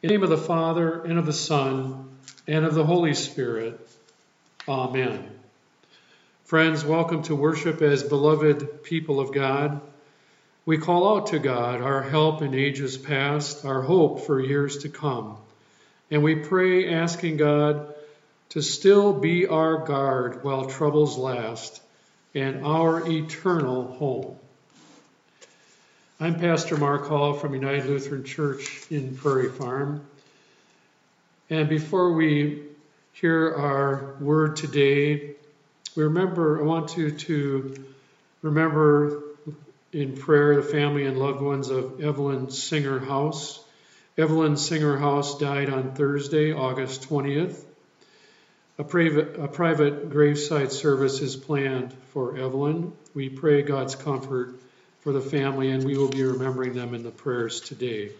In the name of the Father, and of the Son, and of the Holy Spirit. Amen. Friends, welcome to worship as beloved people of God. We call out to God our help in ages past, our hope for years to come. And we pray asking God to still be our guard while troubles last and our eternal home. I'm Pastor Mark Hall from United Lutheran Church in Prairie Farm. And before we hear our word today, we remember, I want you to remember in prayer the family and loved ones of Evelyn Singer House. Evelyn Singer House died on Thursday, August 20th. A private, a private graveside service is planned for Evelyn. We pray God's comfort for the family, and we will be remembering them in the prayers today.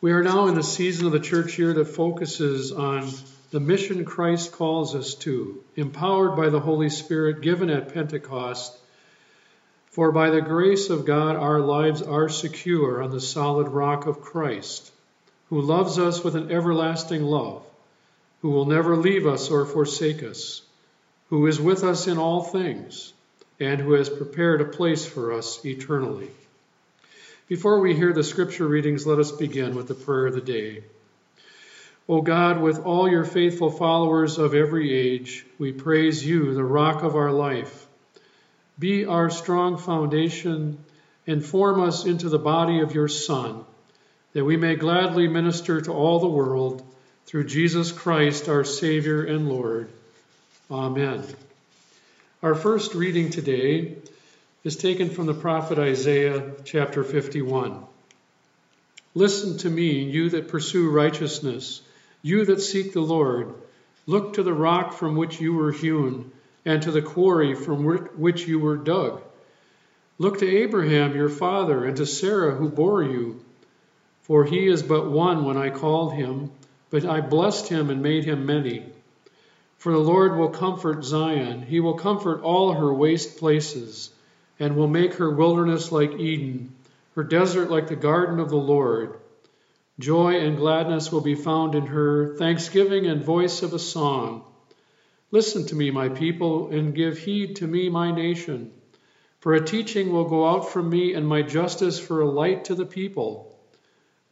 We are now in the season of the church year that focuses on the mission Christ calls us to, empowered by the Holy Spirit given at Pentecost. For by the grace of God, our lives are secure on the solid rock of Christ, who loves us with an everlasting love, who will never leave us or forsake us, who is with us in all things and who has prepared a place for us eternally. Before we hear the scripture readings, let us begin with the prayer of the day. O God, with all your faithful followers of every age, we praise you, the rock of our life. Be our strong foundation and form us into the body of your Son, that we may gladly minister to all the world through Jesus Christ, our Savior and Lord. Amen. Our first reading today is taken from the prophet Isaiah chapter 51. Listen to me, you that pursue righteousness, you that seek the Lord. Look to the rock from which you were hewn, and to the quarry from which you were dug. Look to Abraham your father, and to Sarah who bore you. For he is but one when I called him, but I blessed him and made him many. For the Lord will comfort Zion, he will comfort all her waste places, and will make her wilderness like Eden, her desert like the garden of the Lord. Joy and gladness will be found in her, thanksgiving and voice of a song. Listen to me, my people, and give heed to me, my nation. For a teaching will go out from me, and my justice for a light to the people.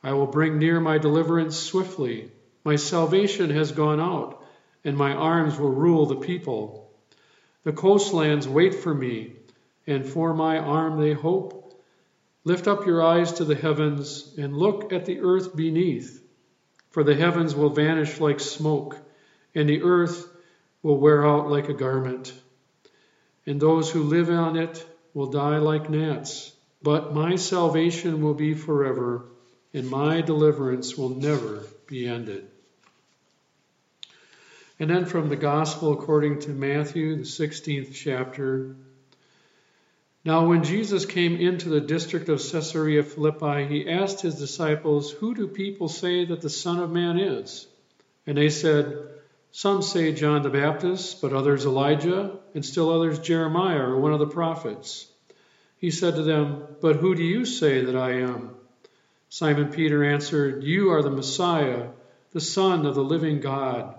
I will bring near my deliverance swiftly. My salvation has gone out and my arms will rule the people. The coastlands wait for me, and for my arm they hope. Lift up your eyes to the heavens and look at the earth beneath, for the heavens will vanish like smoke, and the earth will wear out like a garment. And those who live on it will die like gnats. But my salvation will be forever, and my deliverance will never be ended. And then from the Gospel according to Matthew, the 16th chapter. Now, when Jesus came into the district of Caesarea Philippi, he asked his disciples, Who do people say that the Son of Man is? And they said, Some say John the Baptist, but others Elijah, and still others Jeremiah or one of the prophets. He said to them, But who do you say that I am? Simon Peter answered, You are the Messiah, the Son of the living God.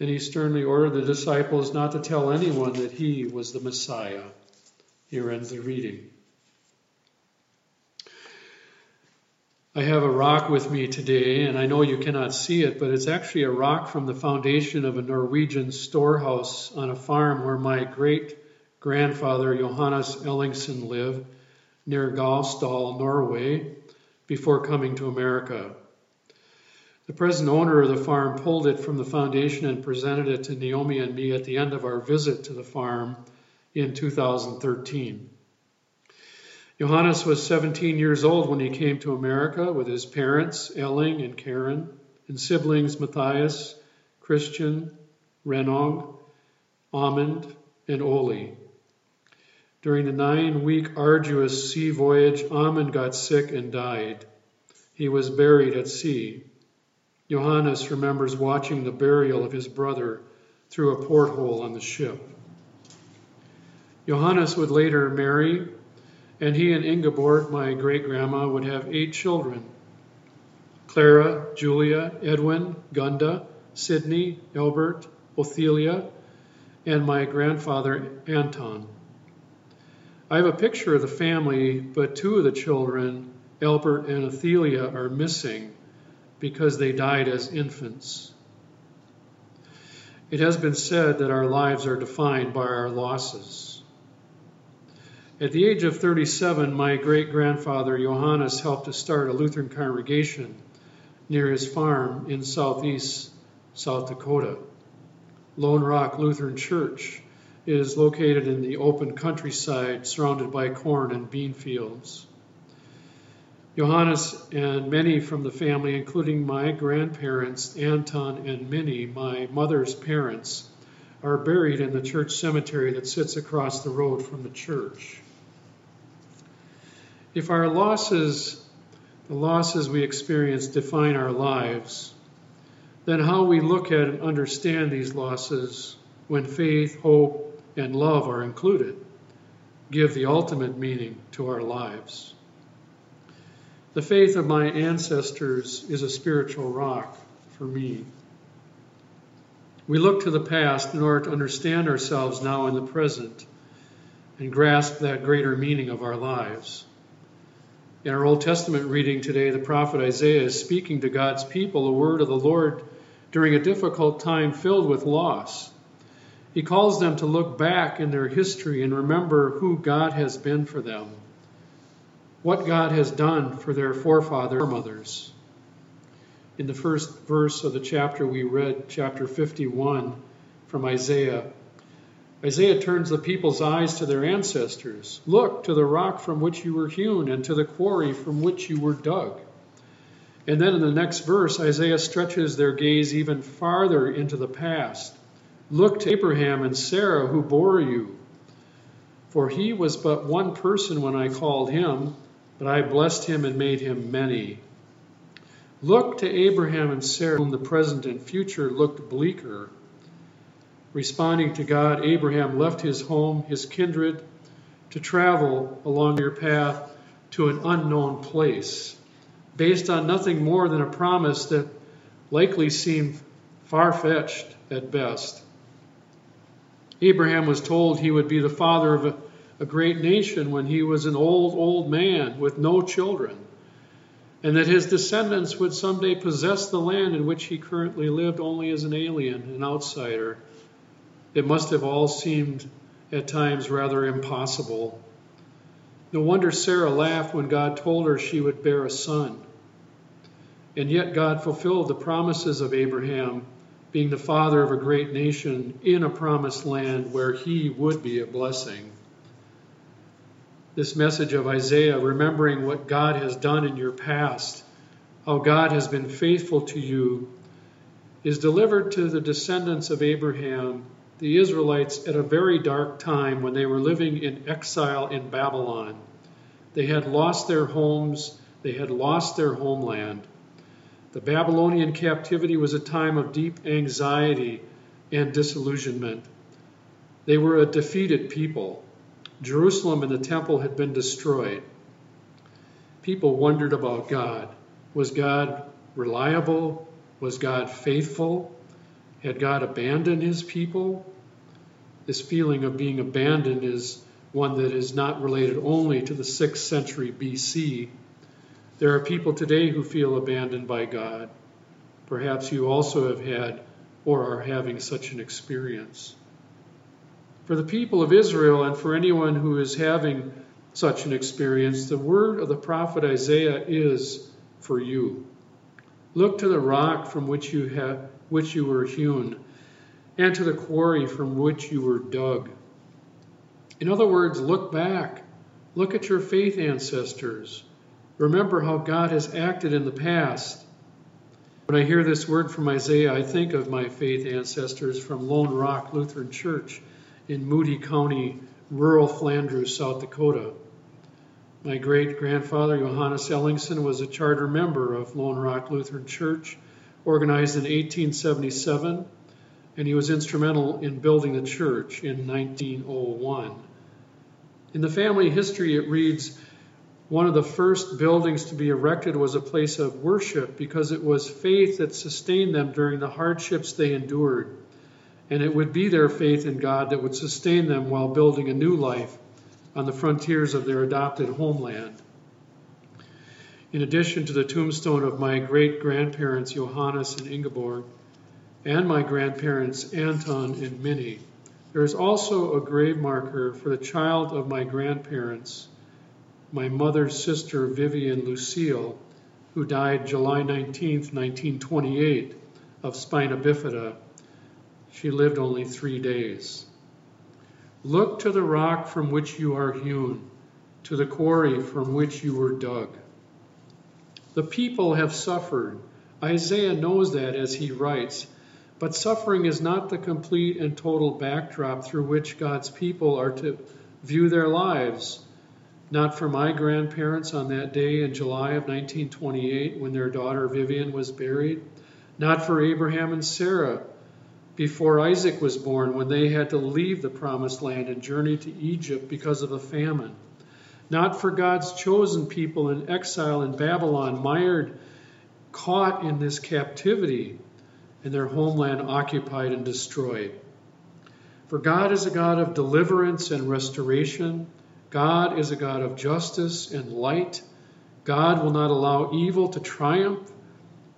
Then he sternly ordered the disciples not to tell anyone that he was the Messiah. Here ends the reading. I have a rock with me today, and I know you cannot see it, but it's actually a rock from the foundation of a Norwegian storehouse on a farm where my great grandfather Johannes Ellingsen lived near Gausdal, Norway, before coming to America. The present owner of the farm pulled it from the foundation and presented it to Naomi and me at the end of our visit to the farm in 2013. Johannes was 17 years old when he came to America with his parents, Elling and Karen, and siblings Matthias Christian, Renog, Amund, and Oli. During the nine week arduous sea voyage, Amund got sick and died. He was buried at sea. Johannes remembers watching the burial of his brother through a porthole on the ship. Johannes would later marry, and he and Ingeborg, my great grandma, would have eight children Clara, Julia, Edwin, Gunda, Sidney, Albert, Othelia, and my grandfather Anton. I have a picture of the family, but two of the children, Albert and Othelia, are missing because they died as infants. It has been said that our lives are defined by our losses. At the age of 37, my great grandfather Johannes helped to start a Lutheran congregation near his farm in southeast South Dakota. Lone Rock Lutheran Church is located in the open countryside surrounded by corn and bean fields. Johannes and many from the family, including my grandparents, Anton and Minnie, my mother's parents, are buried in the church cemetery that sits across the road from the church. If our losses, the losses we experience, define our lives, then how we look at and understand these losses when faith, hope, and love are included, give the ultimate meaning to our lives. The faith of my ancestors is a spiritual rock for me. We look to the past in order to understand ourselves now in the present and grasp that greater meaning of our lives. In our Old Testament reading today, the prophet Isaiah is speaking to God's people a word of the Lord during a difficult time filled with loss he calls them to look back in their history and remember who God has been for them, what God has done for their forefathers, mothers. In the first verse of the chapter we read, chapter 51 from Isaiah, Isaiah turns the people's eyes to their ancestors. Look to the rock from which you were hewn and to the quarry from which you were dug. And then in the next verse, Isaiah stretches their gaze even farther into the past Look to Abraham and Sarah who bore you. For he was but one person when I called him, but I blessed him and made him many. Look to Abraham and Sarah, whom the present and future looked bleaker. Responding to God, Abraham left his home, his kindred, to travel along your path to an unknown place, based on nothing more than a promise that likely seemed far fetched at best. Abraham was told he would be the father of a, a great nation when he was an old, old man with no children, and that his descendants would someday possess the land in which he currently lived only as an alien, an outsider. It must have all seemed at times rather impossible. No wonder Sarah laughed when God told her she would bear a son. And yet God fulfilled the promises of Abraham being the father of a great nation in a promised land where he would be a blessing. This message of Isaiah, remembering what God has done in your past, how God has been faithful to you, is delivered to the descendants of Abraham, the Israelites, at a very dark time when they were living in exile in Babylon. They had lost their homes, they had lost their homeland. The Babylonian captivity was a time of deep anxiety and disillusionment. They were a defeated people. Jerusalem and the temple had been destroyed. People wondered about God. Was God reliable? Was God faithful? Had God abandoned his people? This feeling of being abandoned is one that is not related only to the 6th century BC, there are people today who feel abandoned by God. Perhaps you also have had or are having such an experience. For the people of Israel and for anyone who is having such an experience, the word of the prophet Isaiah is for you. Look to the rock from which you have which you were hewn, and to the quarry from which you were dug. In other words, look back. Look at your faith ancestors. Remember how God has acted in the past. When I hear this word from Isaiah, I think of my faith ancestors from Lone Rock Lutheran Church in Moody County, rural Flandreau, South Dakota. My great grandfather, Johannes Ellingson, was a charter member of Lone Rock Lutheran Church, organized in 1877, and he was instrumental in building the church in 1901. In the family history, it reads one of the first buildings to be erected was a place of worship because it was faith that sustained them during the hardships they endured. And it would be their faith in God that would sustain them while building a new life on the frontiers of their adopted homeland. In addition to the tombstone of my great grandparents, Johannes and Ingeborg, and my grandparents, Anton and Minnie, there is also a grave marker for the child of my grandparents, my mother's sister, Vivian Lucille, who died July 19, 1928, of spina bifida. She lived only three days. Look to the rock from which you are hewn, to the quarry from which you were dug. The people have suffered. Isaiah knows that as he writes. But suffering is not the complete and total backdrop through which God's people are to view their lives. Not for my grandparents on that day in July of 1928 when their daughter Vivian was buried. Not for Abraham and Sarah before Isaac was born when they had to leave the promised land and journey to Egypt because of a famine. Not for God's chosen people in exile in Babylon, mired, caught in this captivity and their homeland occupied and destroyed. For God is a God of deliverance and restoration. God is a God of justice and light. God will not allow evil to triumph,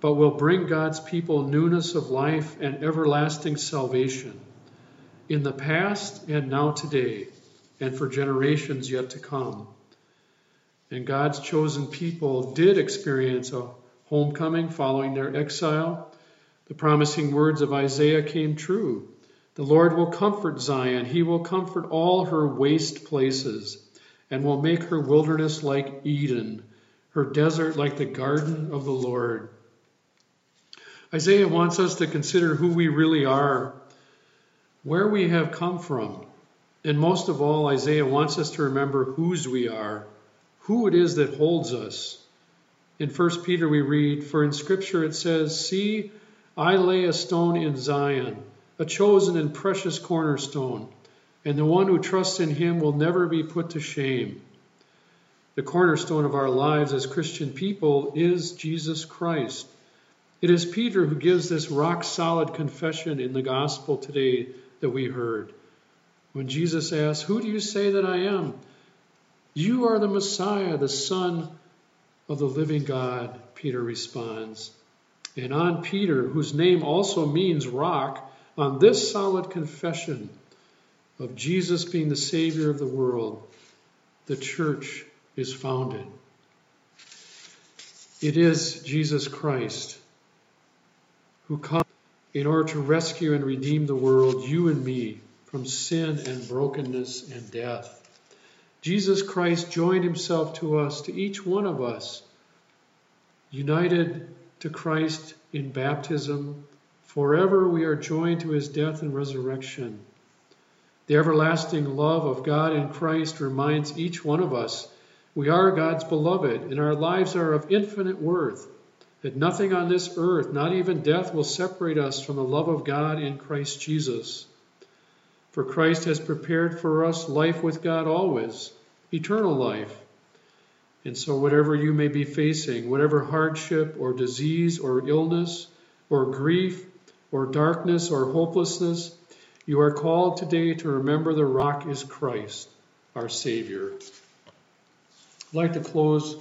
but will bring God's people newness of life and everlasting salvation in the past and now today, and for generations yet to come. And God's chosen people did experience a homecoming following their exile the promising words of Isaiah came true. The Lord will comfort Zion, He will comfort all her waste places, and will make her wilderness like Eden, her desert like the garden of the Lord. Isaiah wants us to consider who we really are, where we have come from, and most of all, Isaiah wants us to remember whose we are, who it is that holds us. In 1 Peter, we read, For in Scripture it says, See, I lay a stone in Zion, a chosen and precious cornerstone, and the one who trusts in him will never be put to shame. The cornerstone of our lives as Christian people is Jesus Christ. It is Peter who gives this rock solid confession in the gospel today that we heard. When Jesus asks, Who do you say that I am? You are the Messiah, the Son of the living God, Peter responds. And on Peter, whose name also means rock, on this solid confession of Jesus being the Savior of the world, the church is founded. It is Jesus Christ who comes in order to rescue and redeem the world, you and me, from sin and brokenness and death. Jesus Christ joined himself to us, to each one of us, united to Christ in baptism. Forever we are joined to his death and resurrection. The everlasting love of God in Christ reminds each one of us we are God's beloved and our lives are of infinite worth, that nothing on this earth, not even death, will separate us from the love of God in Christ Jesus. For Christ has prepared for us life with God always, eternal life. And so, whatever you may be facing, whatever hardship or disease or illness or grief or darkness or hopelessness, you are called today to remember the rock is Christ, our Savior. I'd like to close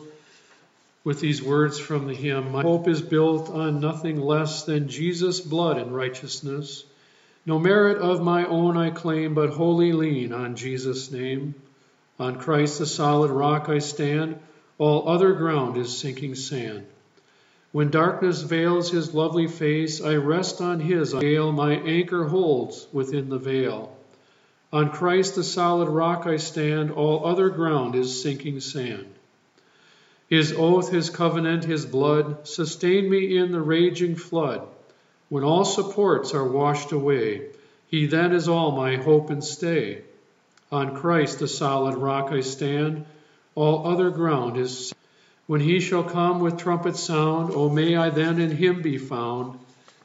with these words from the hymn My hope is built on nothing less than Jesus' blood and righteousness. No merit of my own I claim, but wholly lean on Jesus' name. On Christ the solid rock I stand all other ground is sinking sand. When darkness veils his lovely face, I rest on his veil, my anchor holds within the veil. On Christ the solid rock I stand, all other ground is sinking sand. His oath, his covenant, his blood sustain me in the raging flood. When all supports are washed away, he then is all my hope and stay. On Christ the solid rock I stand, all other ground is. When he shall come with trumpet sound, O may I then in him be found,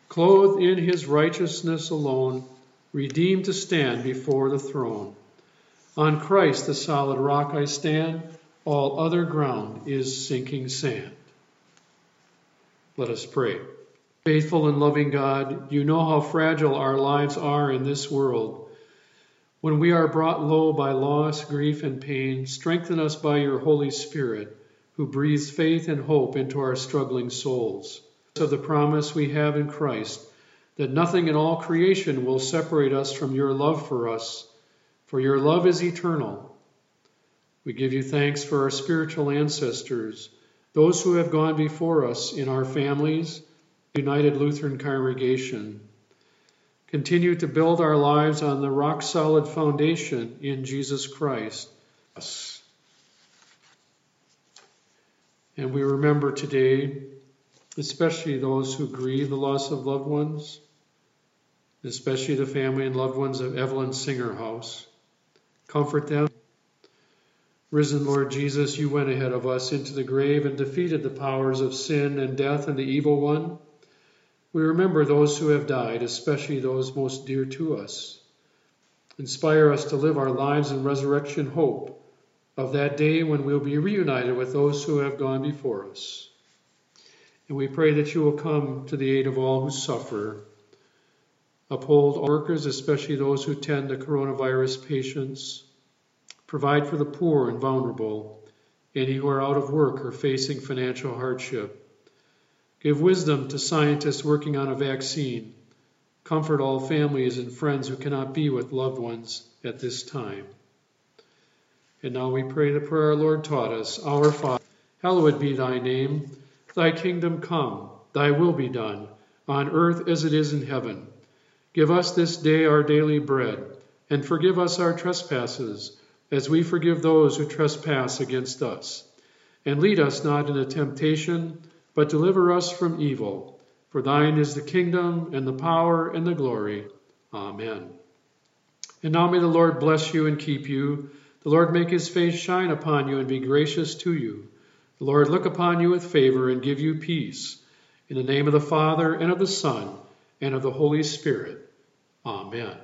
clothed in his righteousness alone, redeemed to stand before the throne. On Christ the solid rock I stand, all other ground is sinking sand. Let us pray. Faithful and loving God, you know how fragile our lives are in this world. When we are brought low by loss, grief, and pain, strengthen us by your Holy Spirit, who breathes faith and hope into our struggling souls. Of the promise we have in Christ, that nothing in all creation will separate us from your love for us, for your love is eternal. We give you thanks for our spiritual ancestors, those who have gone before us in our families United Lutheran Congregation. Continue to build our lives on the rock solid foundation in Jesus Christ. And we remember today, especially those who grieve the loss of loved ones, especially the family and loved ones of Evelyn Singerhouse. Comfort them. Risen Lord Jesus, you went ahead of us into the grave and defeated the powers of sin and death and the evil one. We remember those who have died, especially those most dear to us. Inspire us to live our lives in resurrection hope of that day when we'll be reunited with those who have gone before us. And we pray that you will come to the aid of all who suffer. Uphold all workers, especially those who tend to coronavirus patients. Provide for the poor and vulnerable, any who are out of work or facing financial hardship. Give wisdom to scientists working on a vaccine. Comfort all families and friends who cannot be with loved ones at this time. And now we pray the prayer our Lord taught us Our Father, hallowed be thy name. Thy kingdom come, thy will be done, on earth as it is in heaven. Give us this day our daily bread, and forgive us our trespasses, as we forgive those who trespass against us. And lead us not into temptation but deliver us from evil. For thine is the kingdom, and the power, and the glory. Amen. And now may the Lord bless you and keep you. The Lord make his face shine upon you and be gracious to you. The Lord look upon you with favor and give you peace. In the name of the Father, and of the Son, and of the Holy Spirit. Amen.